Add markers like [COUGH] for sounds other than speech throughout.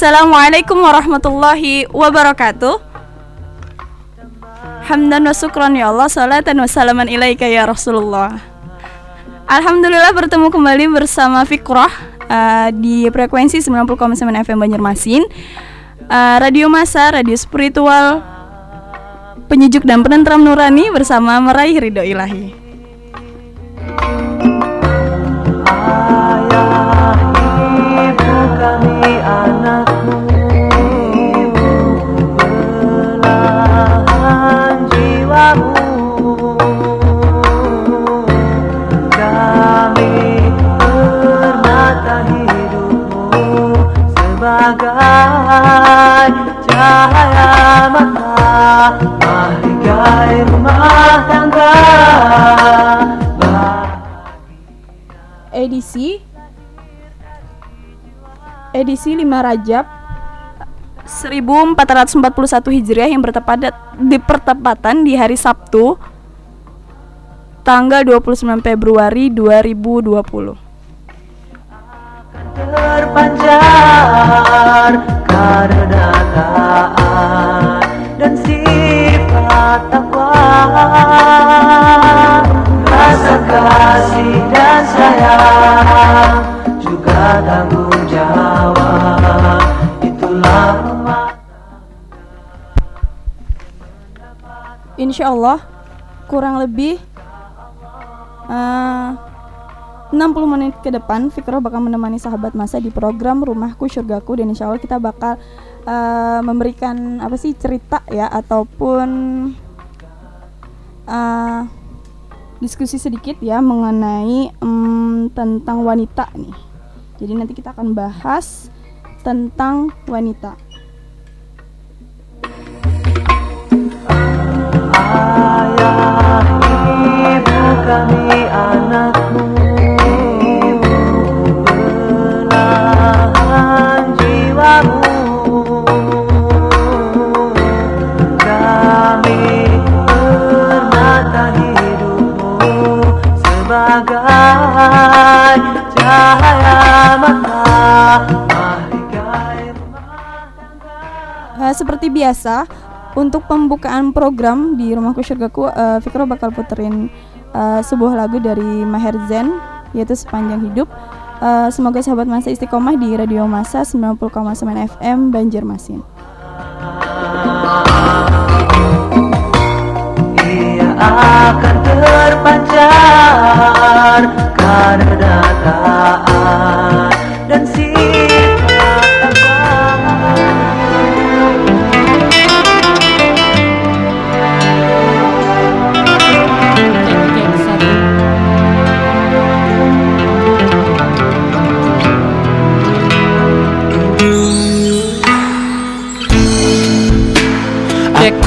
Assalamualaikum warahmatullahi wabarakatuh. Hamdan wa syukran ya Allah, salatan wa salaman ilaika ya Rasulullah. Alhamdulillah bertemu kembali bersama Fikrah uh, di frekuensi 90,9 FM Banjarmasin. Uh, radio Masa, radio spiritual penyejuk dan penentram nurani bersama meraih ridho ilahi. Edisi. Edisi 5 Rajab 1441 Hijriah yang bertepatan di pertepatan di hari Sabtu tanggal 29 Februari 2020 terpancar karena dan sifat takwa kasih dan sayang juga tanggung jawab. Itulah Insya Allah kurang lebih uh, 60 menit ke depan Fikro bakal menemani sahabat masa di program Rumahku Surgaku dan insya Allah kita bakal uh, memberikan apa sih cerita ya ataupun uh, diskusi sedikit ya mengenai um, tentang wanita nih. Jadi nanti kita akan bahas tentang wanita. Ayah, seperti biasa untuk pembukaan program di Rumahku Surgaku uh, Fikro bakal puterin uh, sebuah lagu dari Maher Zen yaitu sepanjang hidup. Uh, semoga sahabat masa istiqomah di Radio Masa 90,9 FM Banjarmasin Ia akan terpancar karena taat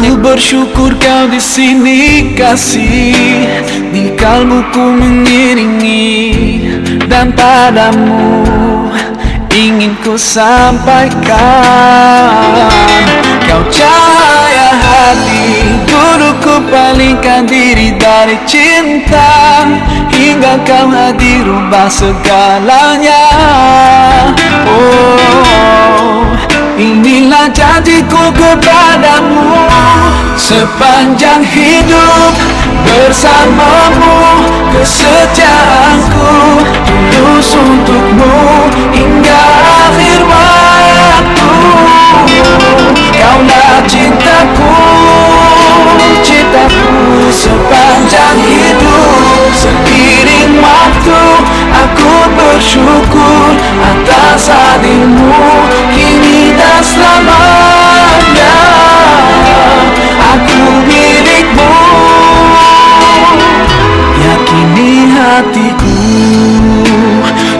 Aku bersyukur kau di sini kasih. Di kalbuku mengiringi Dan padamu ingin ku sampaikan Kau cahaya hati. Dulu palingkan diri dari cinta Hingga kau hadir rubah segalanya. Oh Inilah janjiku kepadamu Sepanjang hidup bersamamu Kesetiaanku tulus untukmu Hingga akhir waktu. Kaulah cintaku Cintaku sepanjang hidup. Seiring waktu Aku bersyukur atas hadirmu Kini dan selamanya hatiku.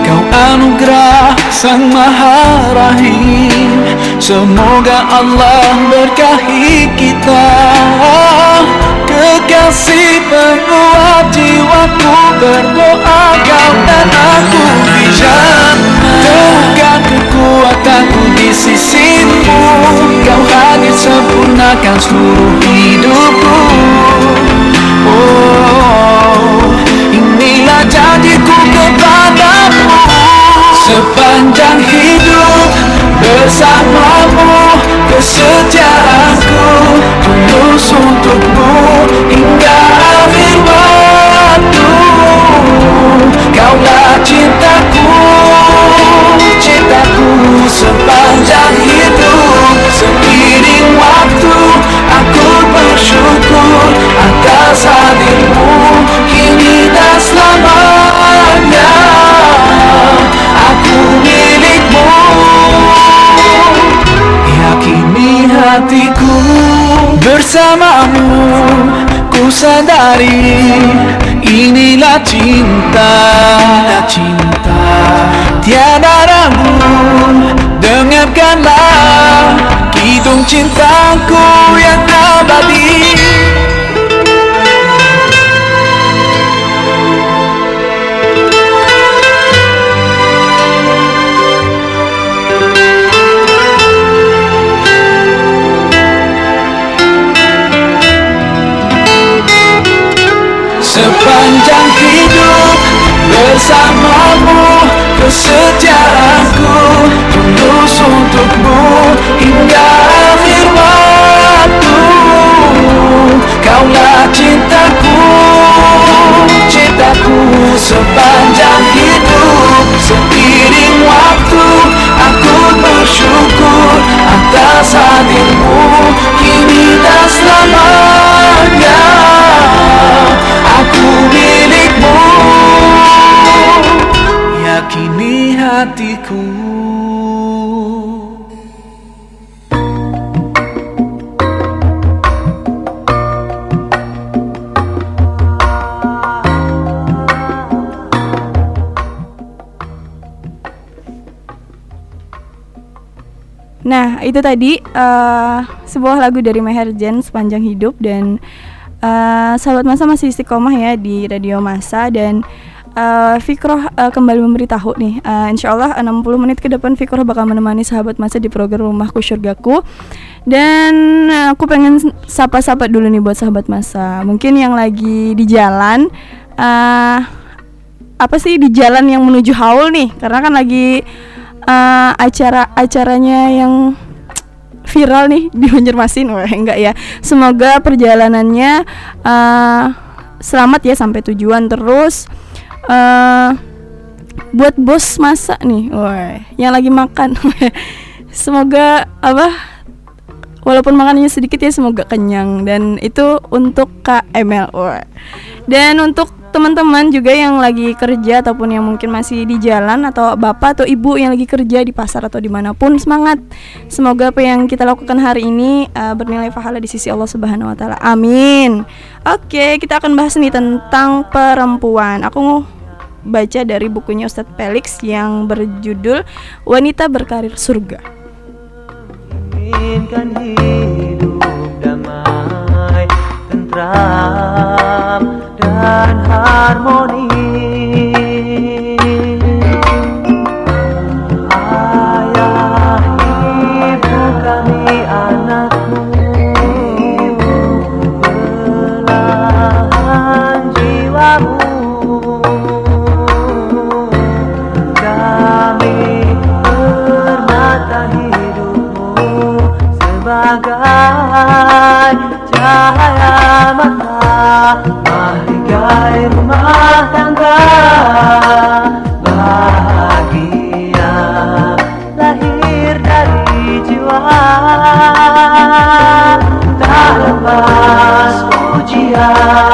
Kau anugerah sang maha rahim. Semoga Allah berkahi kita. Kekasih penguat jiwaku Berdoa kau dan aku Temukan kekuatanku di sisimu. Kau hadir sempurnakan seluruh hidupku. Oh, inilah janjiku kepadamu Sepanjang hidup bersamamu kesetiaanku tulus untukmu hingga akhir waktu. Kaulah cintaku cintaku sepanjang hidup. Seiring waktu aku bersyukur hatiku bersamamu ku sadari inilah cinta. Cinta. Tiada ragu dengarkanlah kidung cintaku yang abadi sepanjang hidup bersamamu kesetiaanku tulus untukmu hingga akhir waktu. Kaulah cintaku cintaku sepanjang hidup. Seiring waktu aku bersyukur atas hadirmu. Kini dan selamanya itu tadi eh, sebuah lagu dari Meherjen sepanjang hidup dan eh, sahabat masa masih istiqomah ya di Radio Masa. Dan eh, Fikroh eh, kembali memberitahu nih, eh, insya Allah 60 menit ke depan Fikroh bakal menemani sahabat masa di program Rumahku Surgaku dan aku pengen sapa-sapa dulu nih buat sahabat masa, mungkin yang lagi di jalan. eh apa sih di jalan yang menuju haul nih? Karena kan lagi eh, acara acaranya yang viral nih di Banjarmasin. Wah enggak ya. Semoga perjalanannya eh, selamat ya sampai tujuan. Terus eh buat bos masak nih. Wah yang lagi makan. [LAUGHS] Semoga apa walaupun makanannya sedikit ya semoga kenyang. Dan itu untuk wah. dan untuk teman-teman juga yang lagi kerja ataupun yang mungkin masih di jalan atau bapak atau ibu yang lagi kerja di pasar atau di mana pun semangat. Semoga apa yang kita lakukan hari ini uh, bernilai pahala di sisi Allah Subhanahu Wa Taala. Amin. Oke kita akan bahas nih tentang perempuan. Aku mau baca dari bukunya Ustadz Felix yang berjudul Wanita Berkarir Surga. Inginkan hidup damai, tentram dan harmoni. Ayah, kami anakmu. Kami hidupmu sebagai cahaya mata mahligai rumah tangga. Bahagia lahir dari jiwa. Tak lepas ujian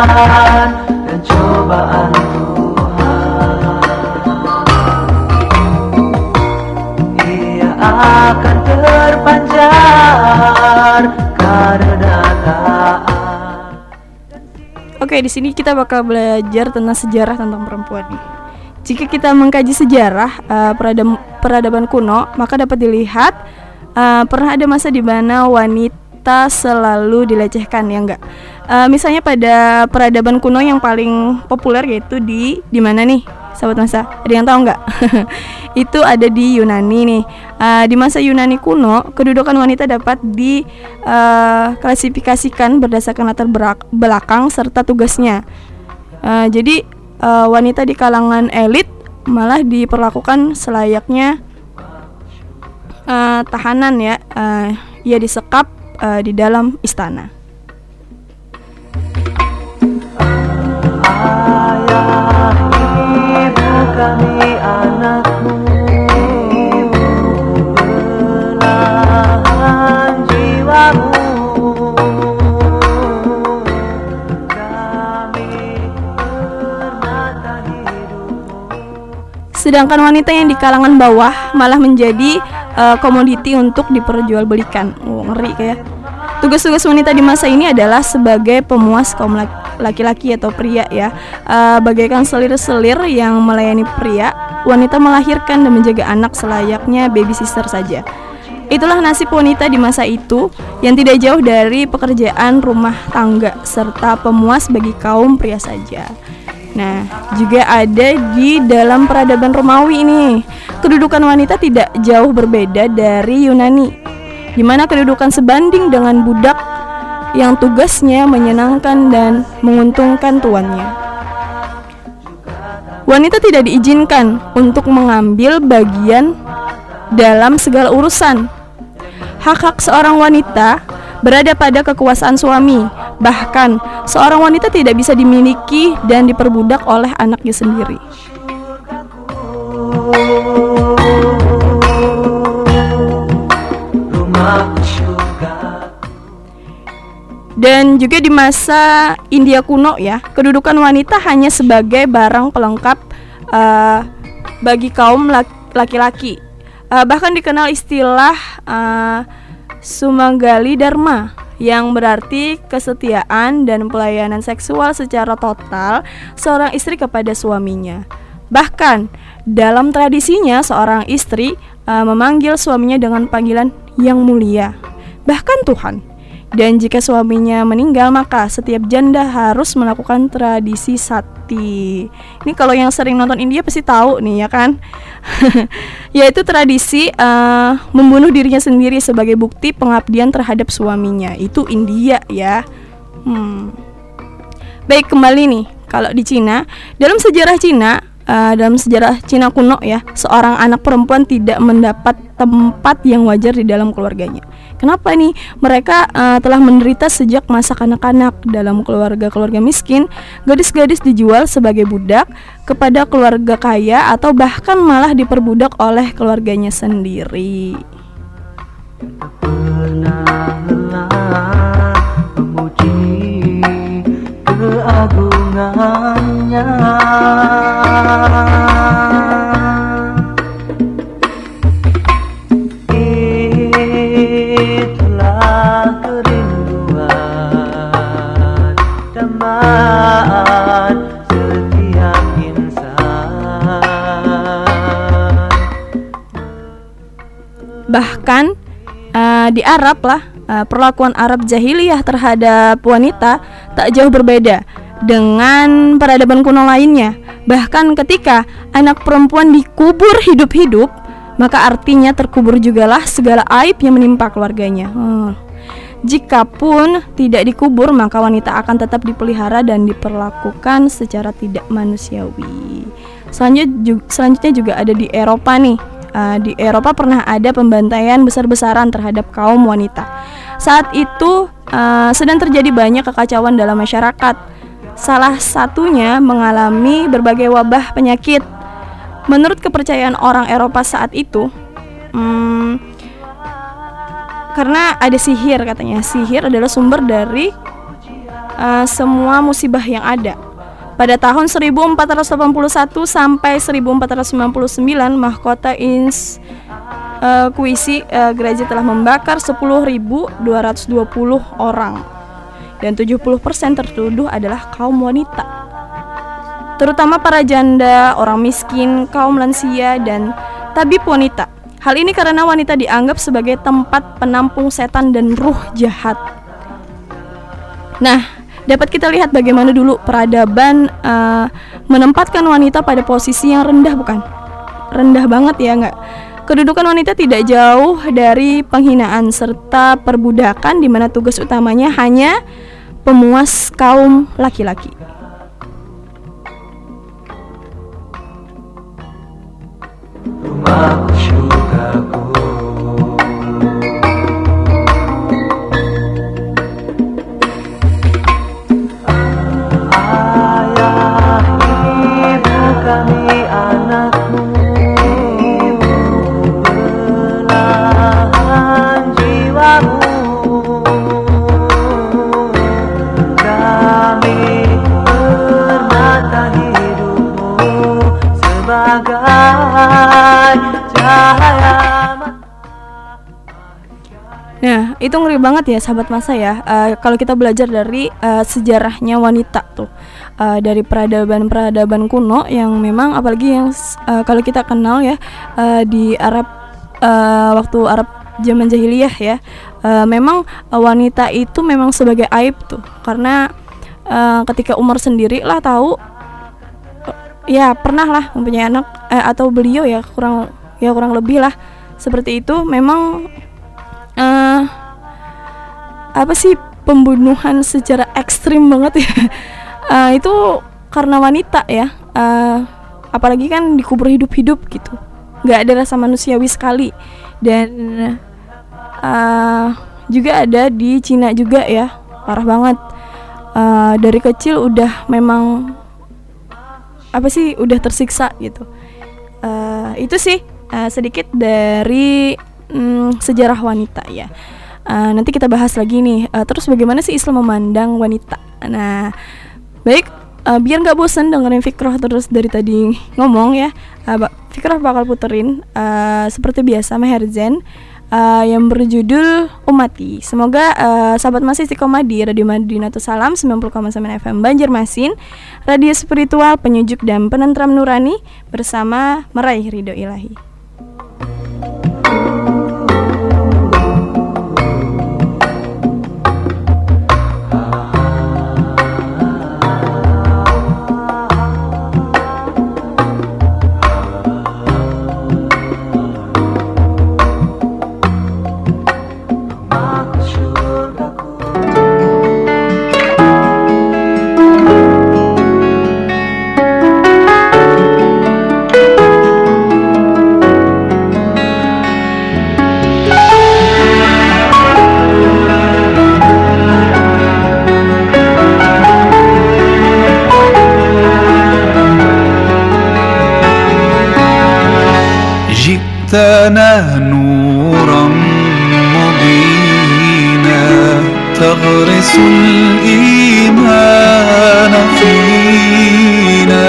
Oke, di sini kita bakal belajar tentang sejarah tentang perempuan nih. Jika kita mengkaji sejarah eh, peradam- peradaban kuno, maka dapat dilihat eh, pernah ada masa di mana wanita selalu dilecehkan ya enggak. Eh, misalnya pada peradaban kuno yang paling populer yaitu di di mana nih? Sahabat masa, ada yang tahu nggak? [LAUGHS] Itu ada di Yunani nih. Eh, di masa Yunani kuno, kedudukan wanita dapat diklasifikasikan berdasarkan latar belakang serta tugasnya. Eh, jadi eh, wanita di kalangan elit malah diperlakukan selayaknya eh, tahanan ya, eh, ia disekap eh, di dalam istana. Kami Sedangkan wanita yang di kalangan bawah malah menjadi eh, komoditi untuk diperjualbelikan. Oh, ngeri kayak. Tugas-tugas wanita di masa ini adalah sebagai pemuas kaum lak- laki-laki atau pria ya. Eh, bagaikan selir-selir yang melayani pria, wanita melahirkan dan menjaga anak selayaknya baby sister saja. Itulah nasib wanita di masa itu yang tidak jauh dari pekerjaan rumah tangga serta pemuas bagi kaum pria saja. Nah, juga ada di dalam peradaban Romawi ini. Kedudukan wanita tidak jauh berbeda dari Yunani, di mana kedudukan sebanding dengan budak yang tugasnya menyenangkan dan menguntungkan tuannya. Wanita tidak diizinkan untuk mengambil bagian dalam segala urusan. Hak-hak seorang wanita berada pada kekuasaan suami. Bahkan, seorang wanita tidak bisa dimiliki dan diperbudak oleh anaknya sendiri. Dan juga di masa India kuno ya, kedudukan wanita hanya sebagai barang pelengkap eh, bagi kaum lak- laki-laki. Eh, bahkan dikenal istilah eh, Sumanggali Dharma yang berarti kesetiaan dan pelayanan seksual secara total seorang istri kepada suaminya. Bahkan dalam tradisinya seorang istri eh, memanggil suaminya dengan panggilan yang mulia, bahkan Tuhan. Dan jika suaminya meninggal, maka setiap janda harus melakukan tradisi sati. Ini kalau yang sering nonton India pasti tahu nih ya kan? [LAUGHS] Yaitu tradisi eh, membunuh dirinya sendiri sebagai bukti pengabdian terhadap suaminya. Itu India ya. Hmm. Baik kembali nih, kalau di Cina, dalam sejarah Cina, eh, dalam sejarah Cina kuno ya, seorang anak perempuan tidak mendapat tempat yang wajar di dalam keluarganya. Kenapa nih? Mereka eh, telah menderita sejak masa kanak-kanak dalam keluarga-keluarga miskin. Gadis-gadis dijual sebagai budak kepada keluarga kaya atau bahkan malah diperbudak oleh keluarganya sendiri. keagungannya Bahkan eh, di Arab lah eh, perlakuan Arab jahiliyah terhadap wanita tak jauh berbeda dengan peradaban kuno lainnya. Bahkan ketika anak perempuan dikubur hidup-hidup, maka artinya terkubur jugalah segala aib yang menimpa keluarganya. Hmm. Jikapun tidak dikubur, maka wanita akan tetap dipelihara dan diperlakukan secara tidak manusiawi. Selanjutnya juga ada di Eropa nih. Uh, di Eropa pernah ada pembantaian besar-besaran terhadap kaum wanita. Saat itu uh, sedang terjadi banyak kekacauan dalam masyarakat. Salah satunya mengalami berbagai wabah penyakit. Menurut kepercayaan orang Eropa saat itu, hmm, karena ada sihir katanya. Sihir adalah sumber dari uh, semua musibah yang ada. Pada tahun 1481 sampai 1499, mahkota Ins uh, uh, gereja telah membakar 10.220 orang dan 70% tertuduh adalah kaum wanita. Terutama para janda, orang miskin, kaum lansia dan tabib wanita. Hal ini karena wanita dianggap sebagai tempat penampung setan dan ruh jahat. Nah, dapat kita lihat bagaimana dulu peradaban eh, menempatkan wanita pada posisi yang rendah bukan? Rendah banget ya nggak? Kedudukan wanita tidak jauh dari penghinaan serta perbudakan di mana tugas utamanya hanya pemuas kaum laki-laki. Rumahku syurgaku itu ngeri banget ya sahabat masa ya. Eh, kalau kita belajar dari eh, sejarahnya wanita tuh. Eh, dari peradaban-peradaban kuno yang memang apalagi yang eh, kalau kita kenal ya eh, di Arab eh, waktu Arab zaman jahiliyah ya. eh, memang eh, wanita itu memang sebagai aib tuh. Karena eh, ketika Umar sendiri lah tahu ya pernah lah mempunyai anak eh, atau beliau ya kurang ya kurang lebih lah seperti itu memang eh apa sih pembunuhan secara ekstrim banget ya? [LAUGHS] Eh, itu karena wanita ya. Eh, apalagi kan dikubur hidup-hidup gitu. Nggak ada rasa manusiawi sekali. Dan eh, juga ada di Cina juga ya. Parah banget. Eh, dari kecil udah memang apa sih udah tersiksa gitu. Eh, itu sih eh, sedikit dari mm, sejarah wanita ya Eh, nanti kita bahas lagi nih Eh, terus bagaimana sih Islam memandang wanita nah baik eh, biar nggak bosen dengerin Fikroh terus dari tadi ngomong ya Ba- Fikroh bakal puterin eh, seperti biasa Meherzen eh, yang berjudul Umati. Semoga eh, sahabat masih istiqomah di Radio Madinatus Salam 90,9 FM Banjarmasin, radio spiritual penyejuk dan penentram nurani bersama meraih ridho ilahi. جئتنا نورا مبينا تغرس الإيمان فينا.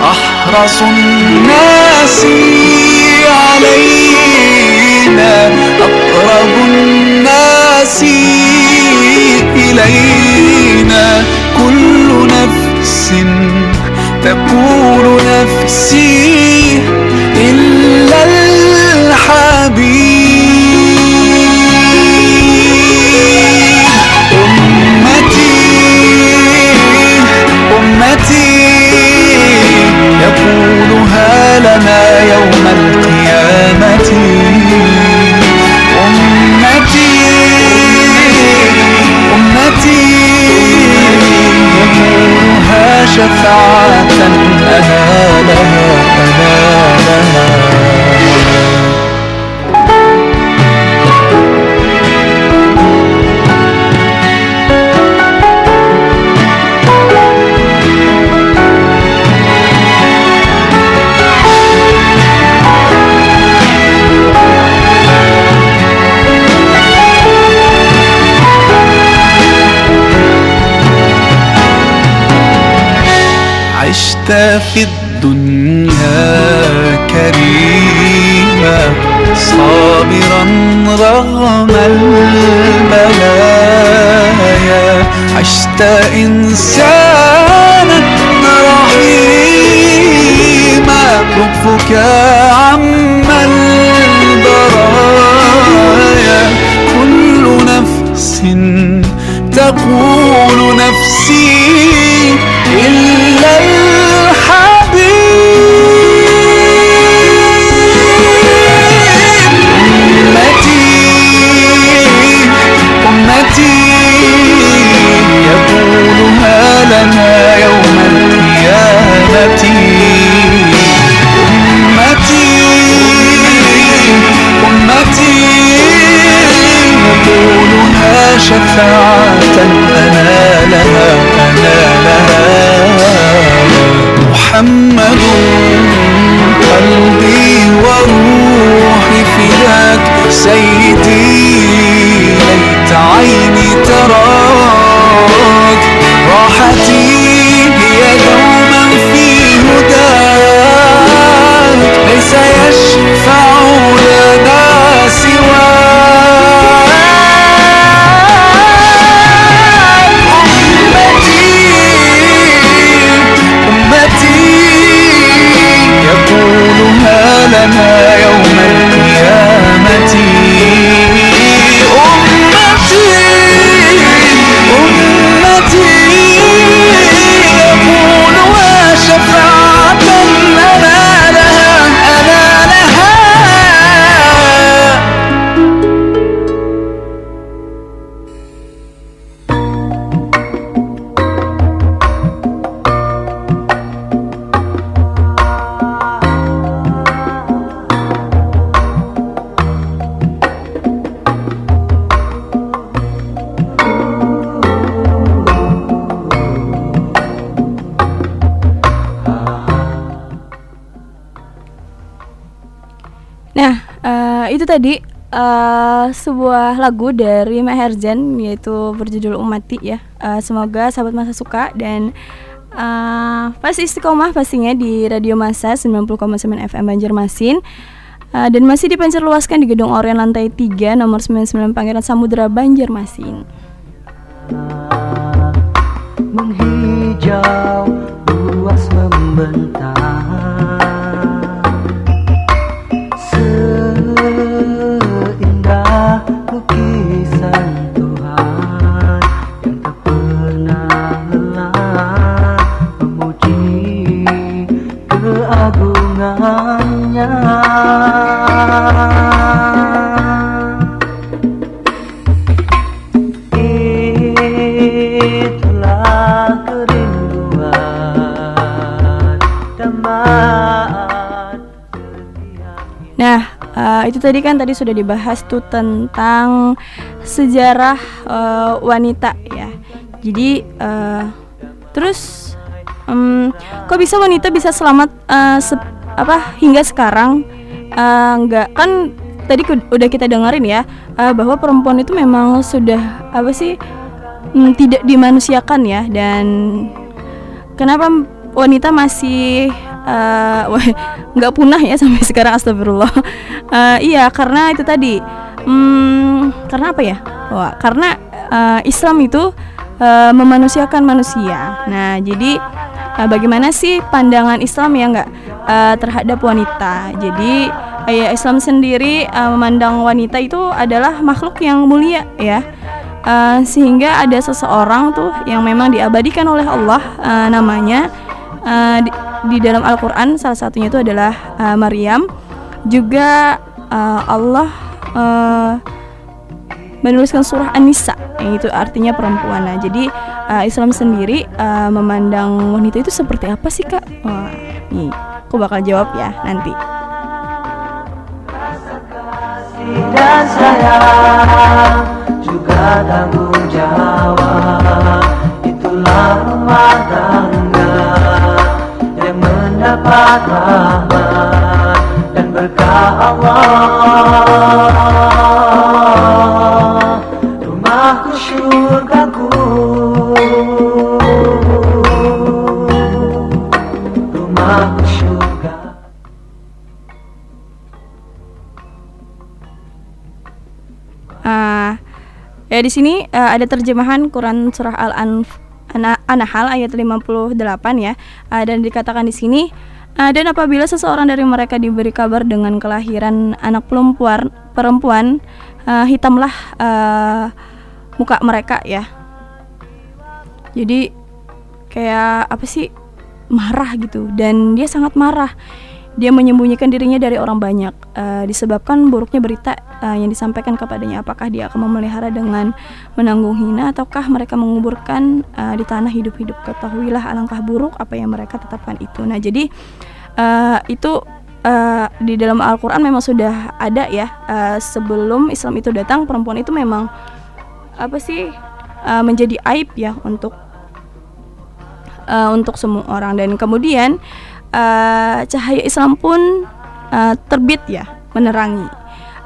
أحرص الناس علينا أقرب الناس إلينا. كل نفس تقول نفسي شفاعة أنا عشت في الدنيا كريما صابرا رغم البلايا عشت إنسانا رحيما لطفك عم البرايا. كل نفس تقول نفسي شفاعة أنا لها أنا لها محمد قلبي وروحي فداك سيدي ليت عيني تراك Amen. Sebuah lagu dari Maherjan yaitu berjudul Umati ya. Eh, semoga sahabat masa suka dan eh, pasti istiqomah pastinya di Radio Masa 90,9 FM Banjarmasin. Eh, dan masih dipancarluaskan di Gedung Orient lantai 3 nomor 99 Pangeran Samudra Banjarmasin. menghijau eh, itu tadi kan tadi sudah dibahas tuh tentang sejarah eh, wanita ya. Jadi eh, terus em, kok bisa wanita bisa selamat eh, se- apa hingga sekarang? Eh, nggak kan tadi udah kita dengerin ya eh, bahwa perempuan itu memang sudah apa sih mm, tidak dimanusiakan ya. Dan kenapa wanita masih eh, nggak punah ya sampai [LAUGHS] sekarang astagfirullah. Eh, iya karena itu tadi hmm, karena apa ya? Wah, karena eh, Islam itu eh, memanusiakan manusia. Nah jadi eh, bagaimana sih pandangan Islam ya nggak eh, terhadap wanita? Jadi ya Islam sendiri eh, memandang wanita itu adalah makhluk yang mulia ya. Uh, sehingga ada seseorang tuh yang memang diabadikan oleh Allah uh, namanya uh, di dalam Al-Qur'an salah satunya itu adalah uh, Maryam juga uh, Allah uh, menuliskan surah An-Nisa yang itu artinya perempuan. Nah, jadi uh, Islam sendiri uh, memandang wanita itu seperti apa sih, Kak? Wah, nih, aku bakal jawab ya nanti. Mendapat rahmat dan berkah Allah rumahku syurgaku rumahku syurga Ah, ya di sini eh, ada terjemahan Quran surah Al-Anf. Ana- An-Nahl ayat 58 ya. Ah, dan dikatakan di sini ah, dan apabila seseorang dari mereka diberi kabar dengan kelahiran anak perempuan perempuan ah, hitamlah ah, muka mereka ya. Jadi kayak apa sih marah gitu dan dia sangat marah dia menyembunyikan dirinya dari orang banyak. Eh, disebabkan buruknya berita eh, yang disampaikan kepadanya. Apakah dia akan memelihara dengan menanggung hina ataukah mereka menguburkan eh, di tanah hidup-hidup? Ketahuilah alangkah buruk apa yang mereka tetapkan itu. Nah jadi eh, itu eh, di dalam Al-Quran memang sudah ada ya eh, sebelum Islam itu datang perempuan itu memang apa sih eh, menjadi aib ya untuk eh, untuk semua orang. Dan kemudian eh, cahaya Islam pun eh, terbit ya menerangi.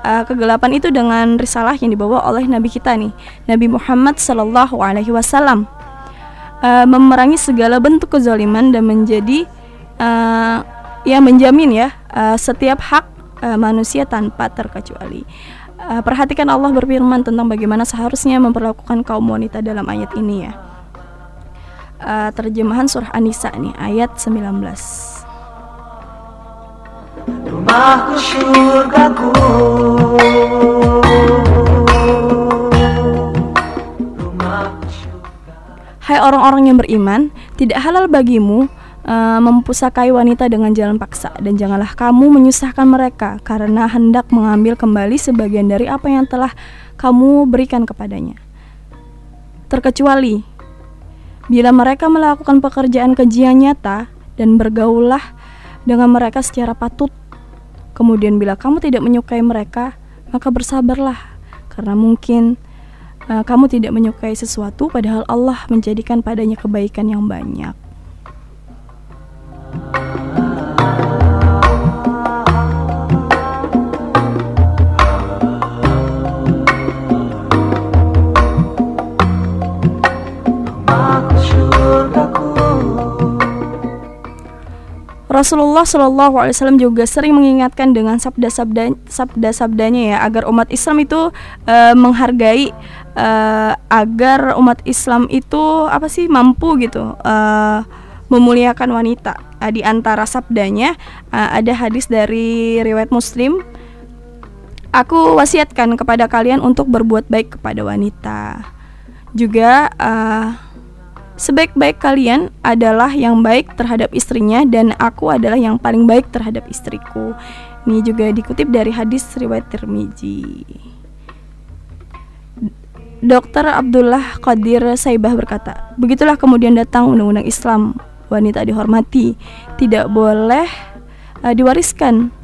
Eh, kegelapan itu dengan risalah yang dibawa oleh Nabi kita nih Nabi Muhammad Sallallahu Alaihi Wasallam. Eh, memerangi segala bentuk kezaliman dan menjadi eh, ya menjamin ya eh, setiap hak eh, manusia tanpa terkecuali. Eh, perhatikan Allah berfirman tentang bagaimana seharusnya memperlakukan kaum wanita dalam ayat ini ya. Eh, terjemahan surah An-Nisa nih ayat 19 rumahku syurga. Hai orang-orang yang beriman, tidak halal bagimu eh, mempusakai wanita dengan jalan paksa. Dan janganlah kamu menyusahkan mereka karena hendak mengambil kembali sebagian dari apa yang telah kamu berikan kepadanya. Terkecuali bila mereka melakukan pekerjaan kejian nyata dan bergaullah dengan mereka secara patut. Kemudian bila kamu tidak menyukai mereka, maka bersabarlah karena mungkin eh, kamu tidak menyukai sesuatu padahal Allah menjadikan padanya kebaikan yang banyak. Rasulullah Wasallam juga sering mengingatkan dengan sabda-sabda sabda-sabdanya ya agar umat Islam itu uh, menghargai uh, agar umat Islam itu apa sih mampu gitu uh, memuliakan wanita. Uh, di antara sabdanya uh, ada hadis dari riwayat Muslim. Aku wasiatkan kepada kalian untuk berbuat baik kepada wanita. Juga uh, Sebaik-baik kalian adalah yang baik terhadap istrinya dan aku adalah yang paling baik terhadap istriku. Ini juga dikutip dari hadis riwayat Tirmizi. Dr. Abdullah Qadir Saibah berkata, "Begitulah kemudian datang undang-undang Islam. Wanita dihormati, tidak boleh uh, diwariskan,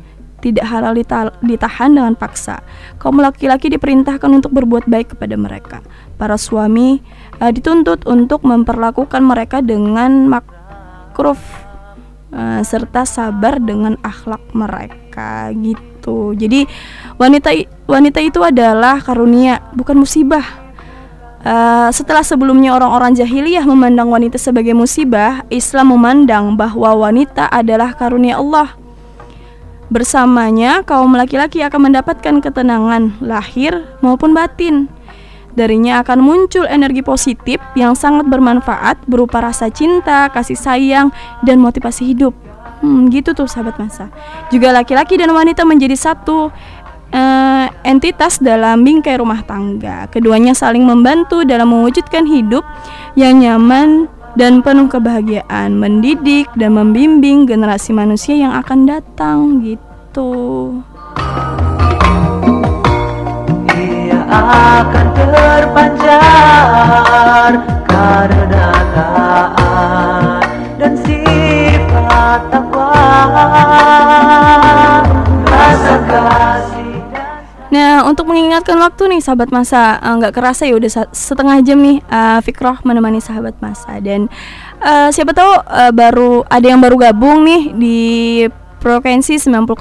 tidak halal ditahan dengan paksa. Kaum laki-laki diperintahkan untuk berbuat baik kepada mereka. Para suami uh, dituntut untuk memperlakukan mereka dengan makruf uh, serta sabar dengan akhlak mereka gitu. Jadi wanita wanita itu adalah karunia, bukan musibah. Uh, setelah sebelumnya orang-orang jahiliyah memandang wanita sebagai musibah, Islam memandang bahwa wanita adalah karunia Allah. Bersamanya, kaum laki-laki akan mendapatkan ketenangan lahir maupun batin. Darinya akan muncul energi positif yang sangat bermanfaat berupa rasa cinta, kasih sayang, dan motivasi hidup. Hmm, gitu tuh sahabat masa. Juga laki-laki dan wanita menjadi satu uh, entitas dalam bingkai rumah tangga. Keduanya saling membantu dalam mewujudkan hidup yang nyaman dan penuh kebahagiaan, mendidik dan membimbing generasi manusia yang akan datang gitu. akan terpancar karena taat dan sifat takwa rasa kasih Nah, untuk mengingatkan waktu nih sahabat masa eh, nggak uh, kerasa ya udah setengah jam nih uh, Fikroh menemani sahabat masa dan uh, siapa tahu uh, baru ada yang baru gabung nih di frekuensi 90,9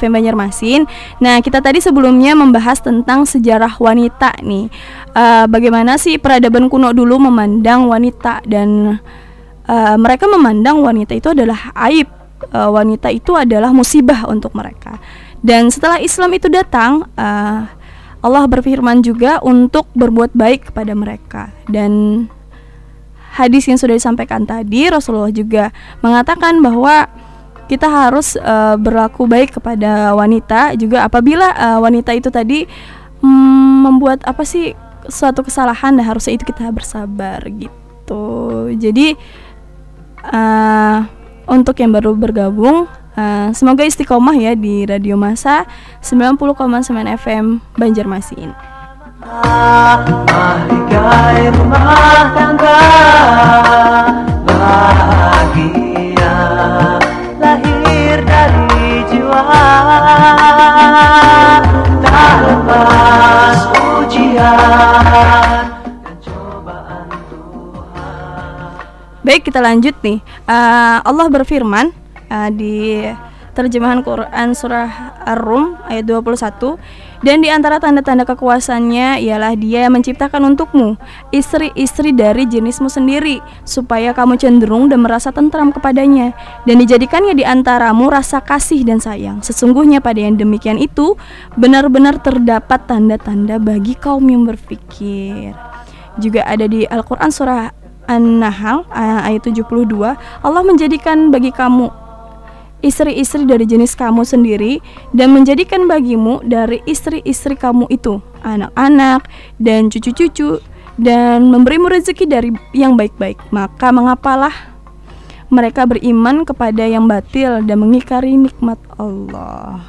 FM Banjarmasin. Nah, kita tadi sebelumnya membahas tentang sejarah wanita nih. Uh, bagaimana sih peradaban kuno dulu memandang wanita dan uh, mereka memandang wanita itu adalah aib. Uh, wanita itu adalah musibah untuk mereka. Dan setelah Islam itu datang, uh, Allah berfirman juga untuk berbuat baik kepada mereka. Dan hadis yang sudah disampaikan tadi Rasulullah juga mengatakan bahwa kita harus uh, berlaku baik kepada wanita juga apabila uh, wanita itu tadi mm, membuat apa sih suatu kesalahan dan harusnya itu kita bersabar gitu. Jadi uh, untuk yang baru bergabung uh, semoga istiqomah ya di Radio Masa 90,9 FM Banjarmasin. Baik kita lanjut nih. Uh, Allah berfirman uh, di terjemahan Quran surah Ar-Rum ayat 21 dan di antara tanda-tanda kekuasaannya ialah dia yang menciptakan untukmu istri-istri dari jenismu sendiri supaya kamu cenderung dan merasa tentram kepadanya dan dijadikannya di antaramu rasa kasih dan sayang. Sesungguhnya pada yang demikian itu benar-benar terdapat tanda-tanda bagi kaum yang berpikir. Juga ada di Al-Qur'an surah An-Nahl ayat 72 Allah menjadikan bagi kamu istri-istri dari jenis kamu sendiri dan menjadikan bagimu dari istri-istri kamu itu anak-anak dan cucu-cucu dan memberimu rezeki dari yang baik-baik. Maka mengapalah mereka beriman kepada yang batil dan mengikari nikmat Allah.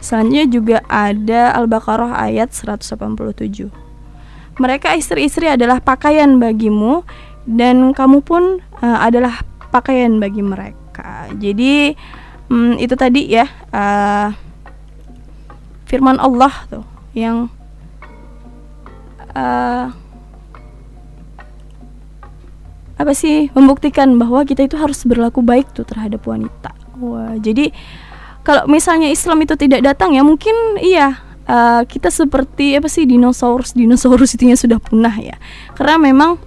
Selanjutnya juga ada Al-Baqarah ayat 187 mereka istri-istri adalah pakaian bagimu dan kamu pun uh, adalah pakaian bagi mereka mereka. Jadi hmm, itu tadi ya uh, firman Allah tuh yang uh, apa sih membuktikan bahwa kita itu harus berlaku baik tuh terhadap wanita. Wah, jadi kalau misalnya Islam itu tidak datang ya mungkin iya uh, kita seperti apa sih dinosaurus dinosaurus itu sudah punah ya. Karena memang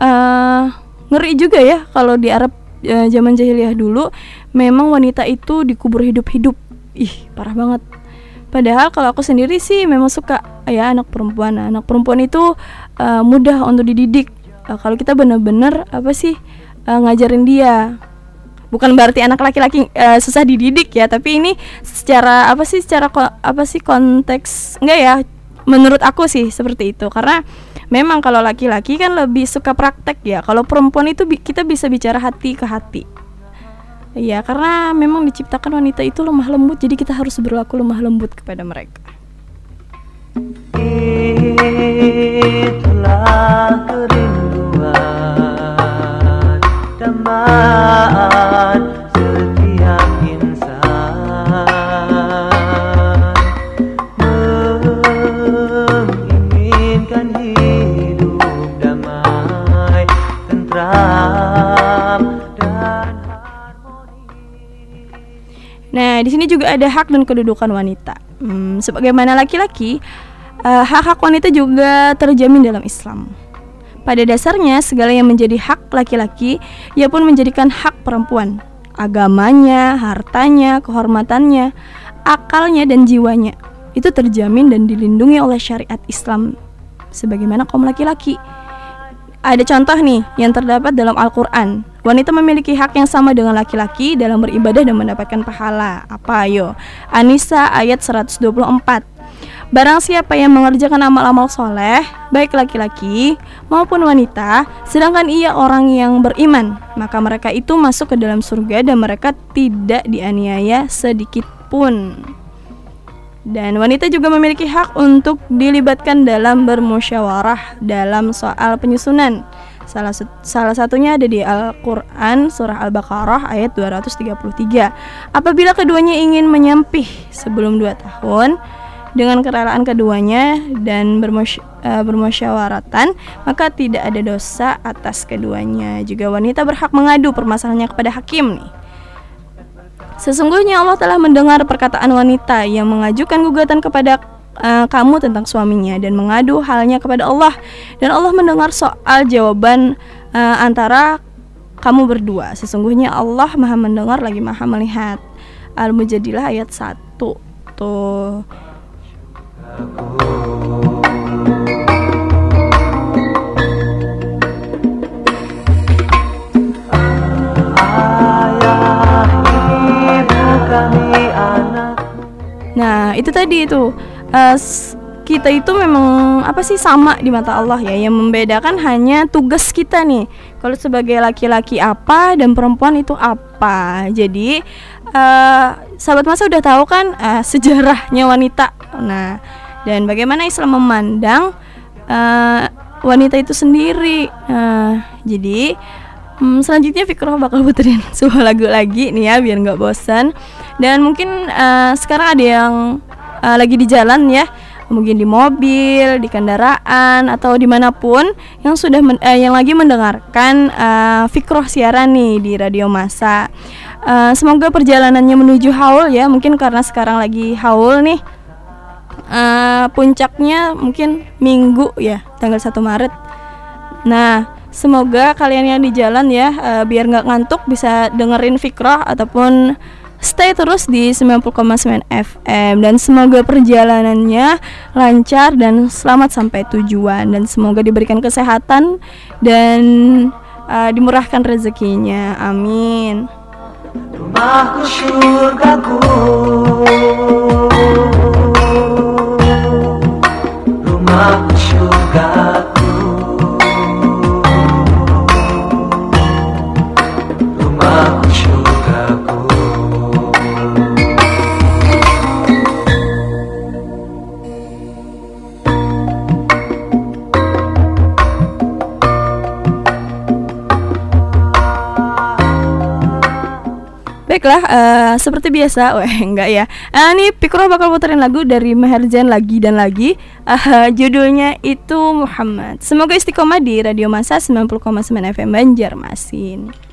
uh, ngeri juga ya kalau di Arab eh, zaman jahiliyah dulu memang wanita itu dikubur hidup-hidup. Ih, parah banget. Padahal kalau aku sendiri sih memang suka ya anak perempuan. Nah, anak perempuan itu eh, mudah untuk dididik. Eh, kalau kita benar-benar apa sih eh, ngajarin dia. Bukan berarti anak laki-laki eh, susah dididik ya, tapi ini secara apa sih secara apa sih konteks enggak ya? Menurut aku sih seperti itu karena memang kalau laki-laki kan lebih suka praktek ya. Kalau perempuan itu bi- kita bisa bicara hati ke hati. Iya, karena memang diciptakan wanita itu lemah lembut, jadi kita harus berlaku lemah lembut kepada mereka. Itulah kerinduan Damaan Di sini juga ada hak dan kedudukan wanita. Hmm, sebagaimana laki-laki, eh, hak-hak wanita juga terjamin dalam Islam. Pada dasarnya, segala yang menjadi hak laki-laki, ia pun menjadikan hak perempuan. Agamanya, hartanya, kehormatannya, akalnya, dan jiwanya itu terjamin dan dilindungi oleh syariat Islam. Sebagaimana kaum laki-laki. Ada contoh nih yang terdapat dalam Al-Quran. Wanita memiliki hak yang sama dengan laki-laki dalam beribadah dan mendapatkan pahala. Apa? Ayo? Anisa ayat 124 Barang siapa yang mengerjakan amal-amal soleh Baik laki-laki maupun wanita Sedangkan ia orang yang beriman Maka mereka itu masuk ke dalam surga Dan mereka tidak dianiaya sedikit pun dan wanita juga memiliki hak untuk dilibatkan dalam bermusyawarah dalam soal penyusunan. Salah, salah satunya ada di Al-Quran Surah Al-Baqarah ayat 233 Apabila keduanya ingin menyempih sebelum dua tahun Dengan kerelaan keduanya dan bermusy- eh, bermusyawaratan Maka tidak ada dosa atas keduanya. Juga wanita berhak mengadu permasalahannya kepada hakim nih Sesungguhnya Allah telah mendengar perkataan wanita yang mengajukan gugatan kepada eh, kamu tentang suaminya dan mengadu halnya kepada Allah dan Allah mendengar soal jawaban eh, antara kamu berdua. Sesungguhnya Allah Maha mendengar lagi Maha melihat. Al-Mujadilah ayat 1. Tuh. Ayah, Nah, itu tadi itu s- kita itu memang apa sih sama di mata Allah ya. Yang membedakan hanya tugas kita nih. Kalau sebagai laki-laki apa dan perempuan itu apa. Jadi eh, sahabat masa udah tahu kan eh, sejarahnya wanita. Nah, dan bagaimana Islam memandang eh, wanita itu sendiri. Nah, jadi Hmm, selanjutnya Fikroh bakal puterin sebuah [LAUGHS] lagu lagi nih ya biar nggak bosan dan mungkin eh, sekarang ada yang eh, lagi di jalan ya. Mungkin di mobil di kendaraan atau di mana pun yang sudah men- eh, yang lagi mendengarkan eh, Fikroh siaran nih di radio masa. Eh, semoga perjalanannya menuju haul ya. Mungkin karena sekarang lagi haul nih. Eh, puncaknya mungkin minggu ya tanggal 1 Maret. Nah, semoga kalian yang di jalan ya eh, biar nggak ngantuk bisa dengerin Fikroh ataupun stay terus di 90,9 FM dan semoga perjalanannya lancar dan selamat sampai tujuan dan semoga diberikan kesehatan dan eh, dimurahkan rezekinya. Amin. Rumahku Baiklah, eh, seperti biasa, [LAUGHS] weh enggak ya. Eh, ini Pikro bakal puterin lagu dari Maherjan lagi dan lagi. Eh, judulnya itu Muhammad. Semoga istiqomah di Radio Masa 90,9 FM Banjarmasin.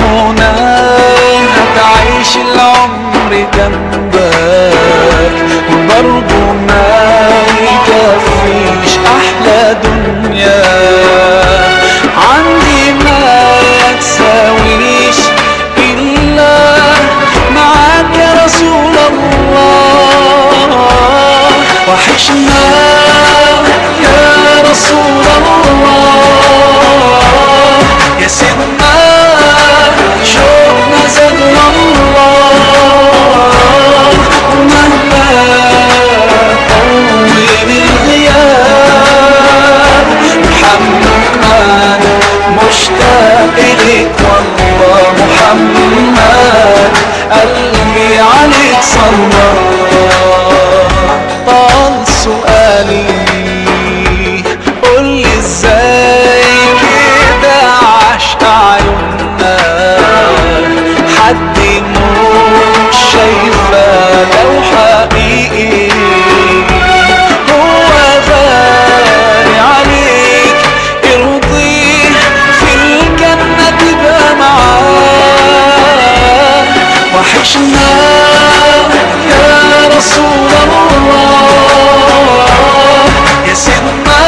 هنا هتعيش العمر جنبك. وبرضه ما يكفيش أحلى دنياك محمد. مشتاق لك والله محمد قلبي عليك صلى طال سؤالي وحشنا يا رسول الله. يا سيدنا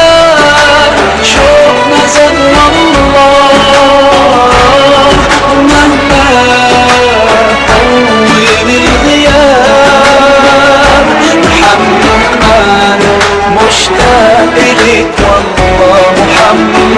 شوقنا زاد الله. ومهما طول الغياب محمد مشتاق لك والله محمد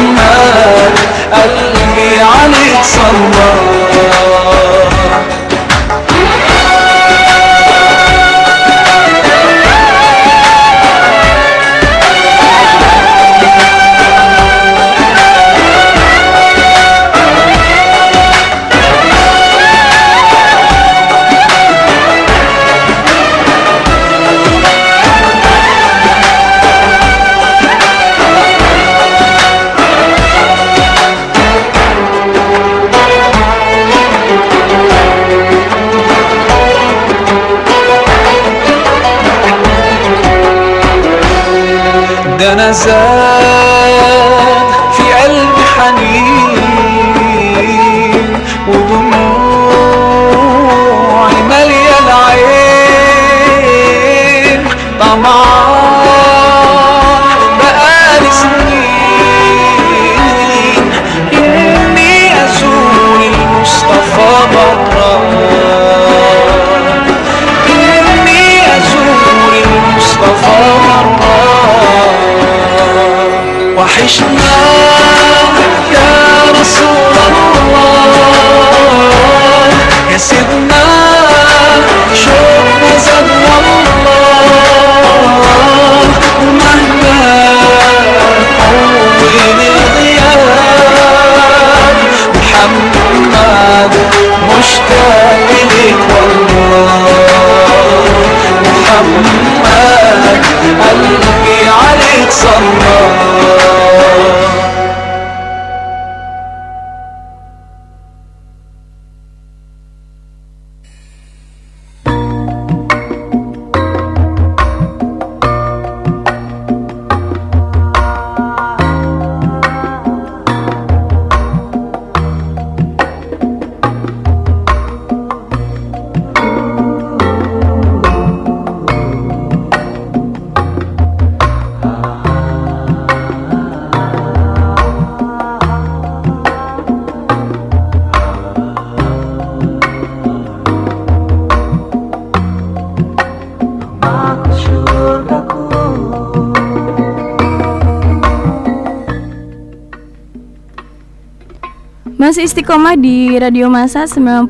istiqomah di Radio Masa 90,9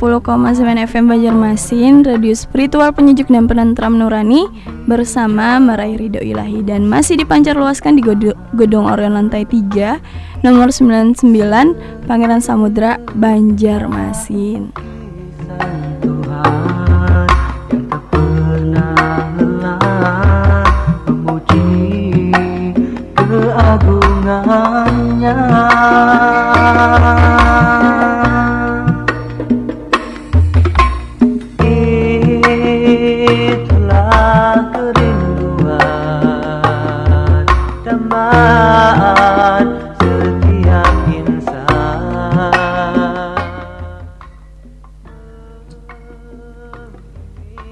FM Banjarmasin Radio spiritual penyejuk dan penentram nurani Bersama meraih ridho ilahi Dan masih dipancar luaskan di Gedung Orion lantai 3 Nomor 99 Pangeran Samudra Banjarmasin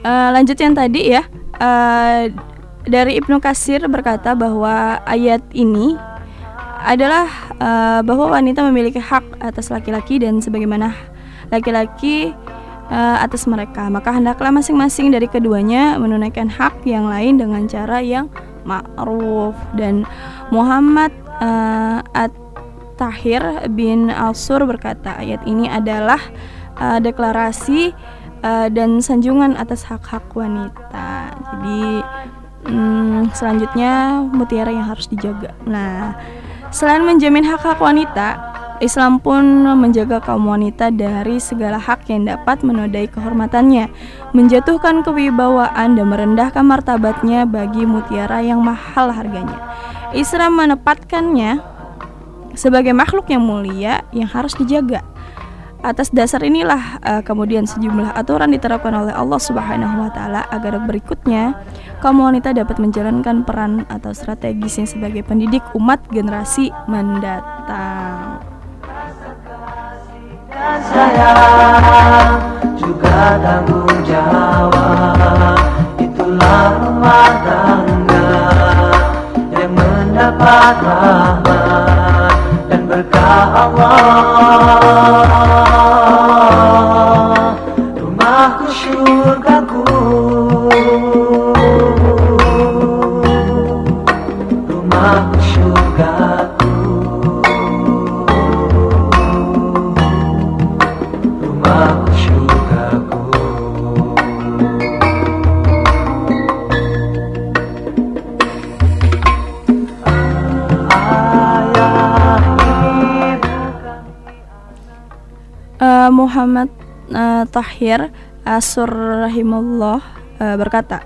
Eh, lanjut yang tadi ya. Eh, dari Ibnu Kasir berkata bahwa ayat ini adalah eh, bahwa wanita memiliki hak atas laki-laki dan sebagaimana laki-laki eh, atas mereka. Maka hendaklah masing-masing dari keduanya menunaikan hak yang lain dengan cara yang ma'ruf dan Muhammad eh, At-Tahir bin Al-Sur berkata ayat ini adalah eh, deklarasi eh, dan sanjungan atas hak-hak wanita. Jadi hmm, selanjutnya mutiara yang harus dijaga. Nah, selain menjamin hak-hak wanita, Islam pun menjaga kaum wanita dari segala hak yang dapat menodai kehormatannya, menjatuhkan kewibawaan dan merendahkan martabatnya bagi mutiara yang mahal harganya. Islam menempatkannya sebagai makhluk yang mulia yang harus dijaga. Atas dasar inilah eh, kemudian sejumlah aturan diterapkan oleh Allah Subhanahu wa taala agar berikutnya kaum wanita dapat menjalankan peran atau strategisnya sebagai pendidik umat generasi mendatang. sayang juga tanggung jawab itulah rumah tangga yang mendapat rahmat berkah Allah rumahku syurgaku Muhammad eh, Tahir Asur rahimullah eh, berkata,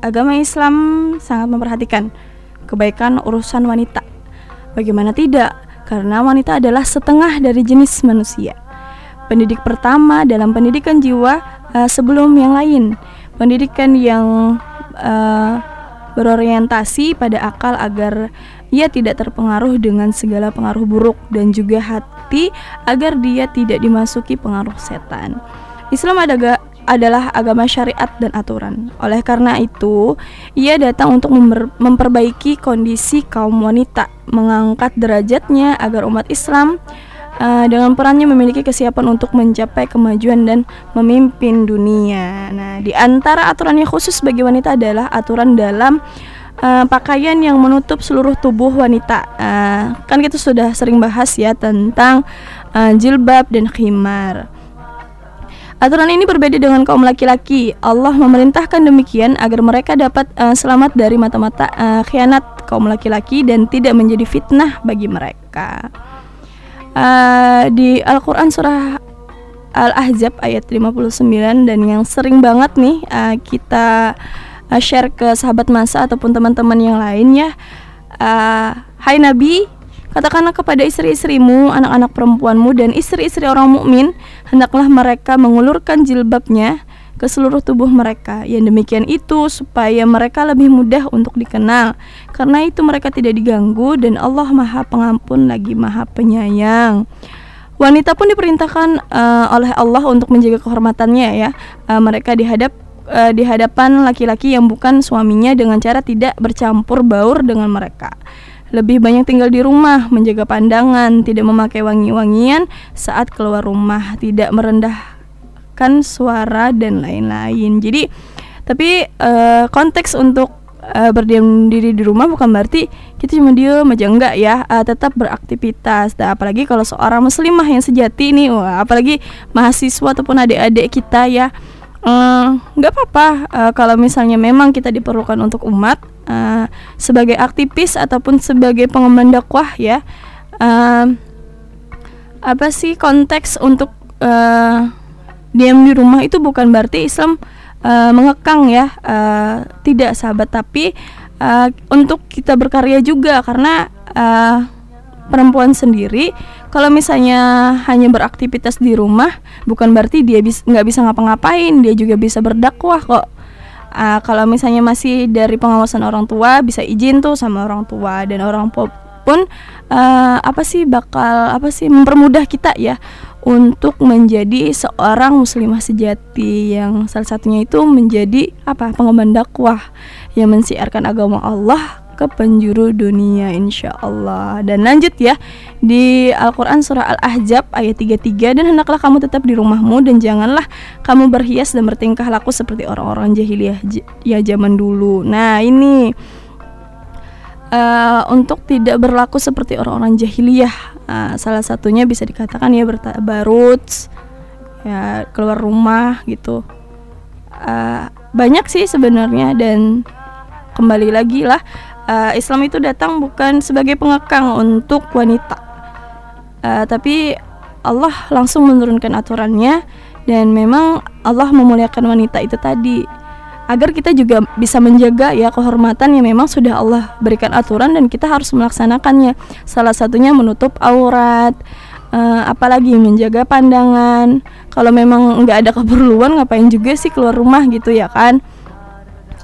agama Islam sangat memperhatikan kebaikan urusan wanita. Bagaimana tidak? Karena wanita adalah setengah dari jenis manusia. Pendidik pertama dalam pendidikan jiwa eh, sebelum yang lain. Pendidikan yang eh, berorientasi pada akal agar ia tidak terpengaruh dengan segala pengaruh buruk dan juga hati agar dia tidak dimasuki pengaruh setan. Islam adaga- adalah agama syariat dan aturan. Oleh karena itu, ia datang untuk memper- memperbaiki kondisi kaum wanita, mengangkat derajatnya agar umat Islam eh, dengan perannya memiliki kesiapan untuk mencapai kemajuan dan memimpin dunia. Nah, di antara aturan yang khusus bagi wanita adalah aturan dalam eh, pakaian yang menutup seluruh tubuh wanita. Eh, kan kita sudah sering bahas ya tentang eh, jilbab dan khimar. Aturan ini berbeda dengan kaum laki-laki. Allah memerintahkan demikian agar mereka dapat eh, selamat dari mata-mata eh, khianat kaum laki-laki dan tidak menjadi fitnah bagi mereka. Eh, di Al-Qur'an surah Al-Ahzab ayat 59 dan yang sering banget nih eh, kita eh, share ke sahabat masa ataupun teman-teman yang lain ya. Eh, Hai Nabi, katakanlah kepada istri-istrimu, anak-anak perempuanmu dan istri-istri orang mukmin, hendaklah mereka mengulurkan jilbabnya ke seluruh tubuh mereka. Yang demikian itu supaya mereka lebih mudah untuk dikenal. Karena itu mereka tidak diganggu dan Allah Maha Pengampun lagi Maha Penyayang. Wanita pun diperintahkan eh, oleh Allah untuk menjaga kehormatannya ya. Eh, mereka dihadap eh, di hadapan laki-laki yang bukan suaminya dengan cara tidak bercampur baur dengan mereka. Lebih banyak tinggal di rumah, menjaga pandangan, tidak memakai wangi-wangian saat keluar rumah, tidak merendahkan suara dan lain-lain. Jadi, tapi eh, konteks untuk eh, berdiam diri di rumah bukan berarti kita cuma diem aja enggak ya, eh, tetap beraktivitas. Dan apalagi kalau seorang muslimah yang sejati nih, wah, apalagi mahasiswa ataupun adik-adik kita ya eh, nggak apa-apa. Eh, kalau misalnya memang kita diperlukan untuk umat eh, sebagai aktivis ataupun sebagai pengemban dakwah ya eh, apa sih konteks untuk eh, diam di rumah itu bukan berarti Islam eh, mengekang ya eh, tidak sahabat tapi eh, untuk kita berkarya juga karena eh, perempuan sendiri kalau misalnya hanya beraktivitas di rumah bukan berarti dia bis- nggak bisa ngapa-ngapain dia juga bisa berdakwah kok. Ah, kalau misalnya masih dari pengawasan orang tua bisa izin tuh sama orang tua dan orang pun eh, apa sih bakal apa sih mempermudah kita ya untuk menjadi seorang muslimah sejati yang salah satunya itu menjadi apa? Pengemban dakwah yang mensiarkan agama Allah ke penjuru dunia insya Allah dan lanjut ya di Al-Quran surah Al-Ahzab ayat 33 dan hendaklah kamu tetap di rumahmu dan janganlah kamu berhias dan bertingkah laku seperti orang-orang jahiliyah ya zaman dulu. Nah ini eh, untuk tidak berlaku seperti orang-orang jahiliyah. Eh, salah satunya bisa dikatakan ya bertabarut ya keluar rumah gitu. Eh, banyak sih sebenarnya dan kembali lagi lah uh, Islam itu datang bukan sebagai pengekang untuk wanita, uh, tapi Allah langsung menurunkan aturannya dan memang Allah memuliakan wanita itu tadi agar kita juga bisa menjaga ya kehormatan yang memang sudah Allah berikan aturan dan kita harus melaksanakannya. Salah satunya menutup aurat, uh, apalagi menjaga pandangan. Kalau memang nggak ada keperluan ngapain juga sih keluar rumah gitu ya kan?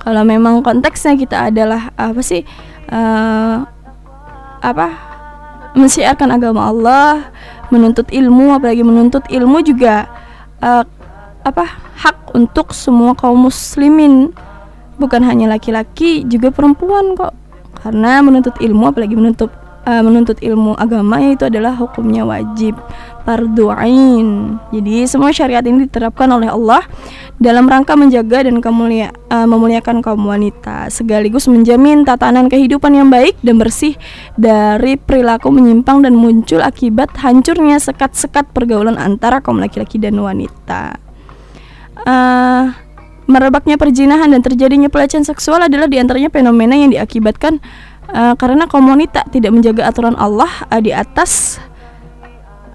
Kalau memang konteksnya kita adalah apa sih uh, apa mensiarkan agama Allah menuntut ilmu apalagi menuntut ilmu juga uh, apa hak untuk semua kaum muslimin. Bukan hanya laki-laki juga perempuan kok. Karena menuntut ilmu apalagi menuntut uh, menuntut ilmu agama itu adalah hukumnya wajib fardu ain. Jadi semua syariat ini diterapkan oleh Allah dalam rangka menjaga dan kemulia, uh, memuliakan kaum wanita sekaligus menjamin tatanan kehidupan yang baik dan bersih dari perilaku menyimpang dan muncul akibat hancurnya sekat-sekat pergaulan antara kaum laki-laki dan wanita. Uh, merebaknya perjinahan dan terjadinya pelecehan seksual adalah di antaranya fenomena yang diakibatkan uh, karena kaum wanita tidak menjaga aturan Allah uh, di atas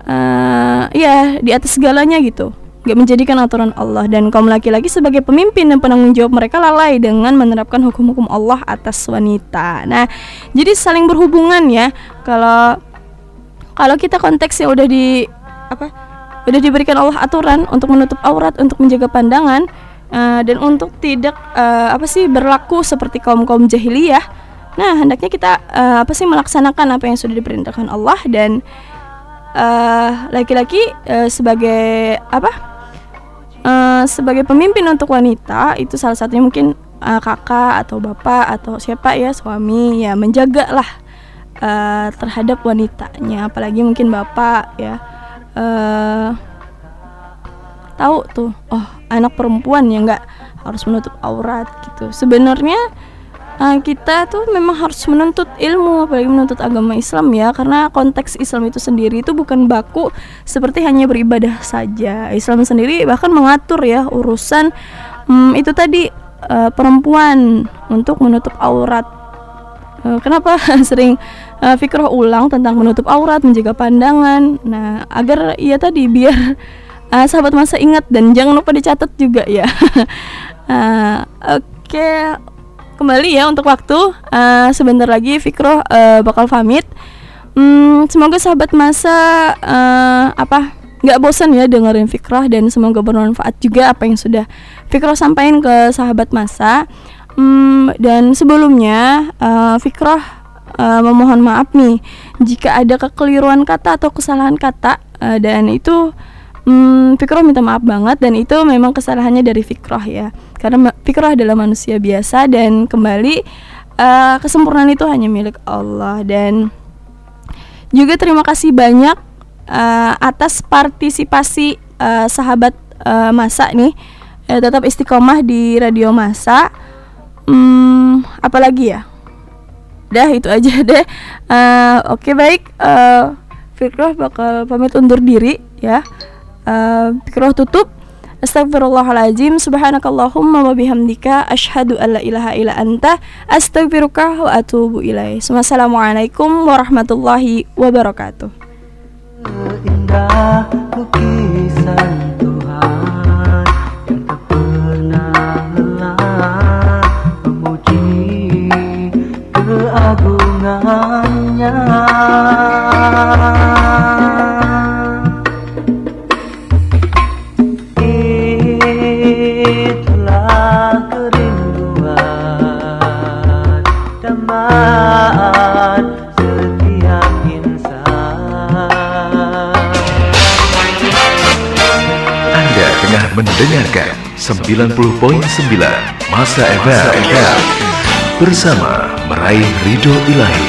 uh, ya di atas segalanya gitu gak menjadikan aturan Allah dan kaum laki-laki sebagai pemimpin dan penanggung jawab mereka lalai dengan menerapkan hukum-hukum Allah atas wanita. Nah, jadi saling berhubungan ya. Kalau kalau kita konteksnya udah di apa? Udah diberikan Allah aturan untuk menutup aurat, untuk menjaga pandangan uh, dan untuk tidak uh, apa sih berlaku seperti kaum-kaum jahiliyah. Nah, hendaknya kita uh, apa sih melaksanakan apa yang sudah diperintahkan Allah dan laki-laki uh, uh, sebagai apa uh, sebagai pemimpin untuk wanita itu salah satunya mungkin uh, kakak atau bapak atau siapa ya suami ya menjaga lah uh, terhadap wanitanya. Apalagi mungkin bapak ya uh, tahu tuh oh anak perempuan ya nggak harus menutup aurat gitu. Sebenarnya uh, kita tuh memang harus menuntut ilmu apalagi menuntut agama Islam ya karena konteks Islam itu sendiri itu bukan baku seperti hanya beribadah saja. Islam sendiri bahkan mengatur ya urusan um, itu tadi uh, perempuan untuk menutup aurat. Uh, kenapa [LAUGHS] sering uh, fikroh ulang tentang menutup aurat menjaga pandangan? Nah agar ya tadi biar uh, sahabat masa ingat dan jangan lupa dicatat juga ya. Uh, [LAUGHS] oke okay kembali ya untuk waktu. Uh, sebentar lagi Fikro uh, bakal pamit. Hmm, semoga sahabat masa uh, apa nggak bosan ya dengerin Fikroh dan semoga bermanfaat juga apa yang sudah Fikroh sampaikan ke sahabat masa. Hmm, dan sebelumnya uh, uh, memohon maaf nih jika ada kekeliruan kata atau kesalahan kata uh, dan itu Hmm, Fikroh minta maaf banget dan itu memang kesalahannya dari Fikroh ya. Karena Fikroh adalah manusia biasa dan kembali uh, kesempurnaan itu hanya milik Allah. Dan juga terima kasih banyak uh, atas partisipasi uh, sahabat uh, Masa nih. Uh, Tetap istiqomah di Radio Masa. Hmm, Apalagi ya? Udah itu aja [LAUGHS] deh. Uh, Oke okay, baik. Uh, Fikroh bakal pamit undur diri ya uh, tutup. Astagfirullahaladzim Subhanakallahumma wa bihamdika. Ashadu an la ilaha illa anta. Astagfiruka wa atubu ilaih. Wassalamualaikum warahmatullahi wabarakatuh. Indah lukisan Tuhan Yang tak pernah lelah Memuji keagungannya mendengarkan 90.9 Masa FM bersama meraih ridho ilahi.